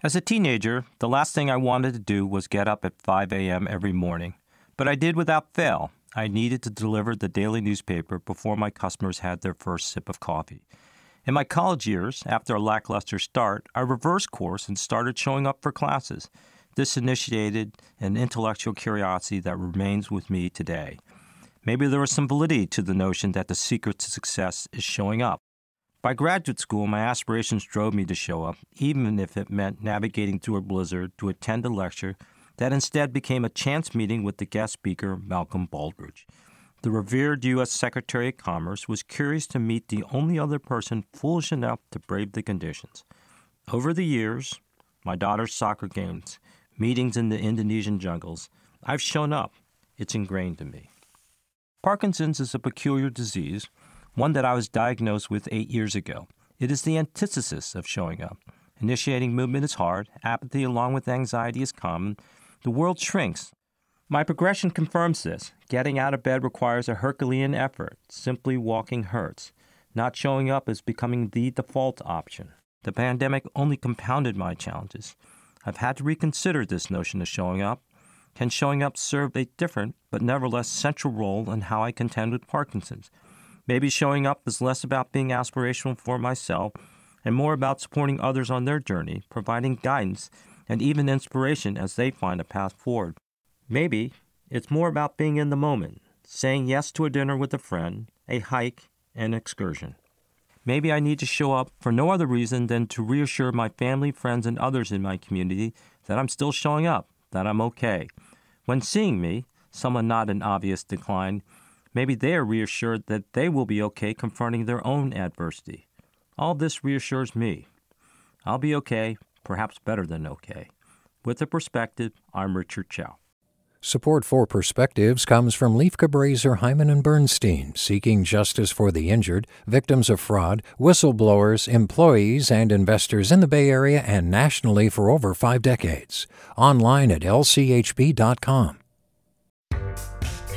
As a teenager, the last thing I wanted to do was get up at 5 a.m. every morning. But I did without fail. I needed to deliver the daily newspaper before my customers had their first sip of coffee. In my college years, after a lackluster start, I reversed course and started showing up for classes. This initiated an intellectual curiosity that remains with me today. Maybe there was some validity to the notion that the secret to success is showing up. By graduate school, my aspirations drove me to show up, even if it meant navigating through a blizzard to attend a lecture that instead became a chance meeting with the guest speaker, Malcolm Baldrige. The revered U.S. Secretary of Commerce was curious to meet the only other person foolish enough to brave the conditions. Over the years, my daughter's soccer games, meetings in the Indonesian jungles, I've shown up. It's ingrained in me. Parkinson's is a peculiar disease one that I was diagnosed with eight years ago. It is the antithesis of showing up. Initiating movement is hard, apathy along with anxiety is common. The world shrinks. My progression confirms this. Getting out of bed requires a Herculean effort. Simply walking hurts. Not showing up is becoming the default option. The pandemic only compounded my challenges. I've had to reconsider this notion of showing up. Can showing up serve a different, but nevertheless central role in how I contend with Parkinson's? Maybe showing up is less about being aspirational for myself and more about supporting others on their journey, providing guidance and even inspiration as they find a path forward. Maybe it's more about being in the moment, saying yes to a dinner with a friend, a hike, an excursion. Maybe I need to show up for no other reason than to reassure my family, friends, and others in my community that I'm still showing up, that I'm okay. When seeing me, someone not in obvious decline, Maybe they are reassured that they will be okay confronting their own adversity. All this reassures me. I'll be okay, perhaps better than okay. With a perspective, I'm Richard Chow. Support for Perspectives comes from Lieff Cabraser, Heimann and Bernstein, seeking justice for the injured, victims of fraud, whistleblowers, employees, and investors in the Bay Area and nationally for over five decades. Online at lchb.com.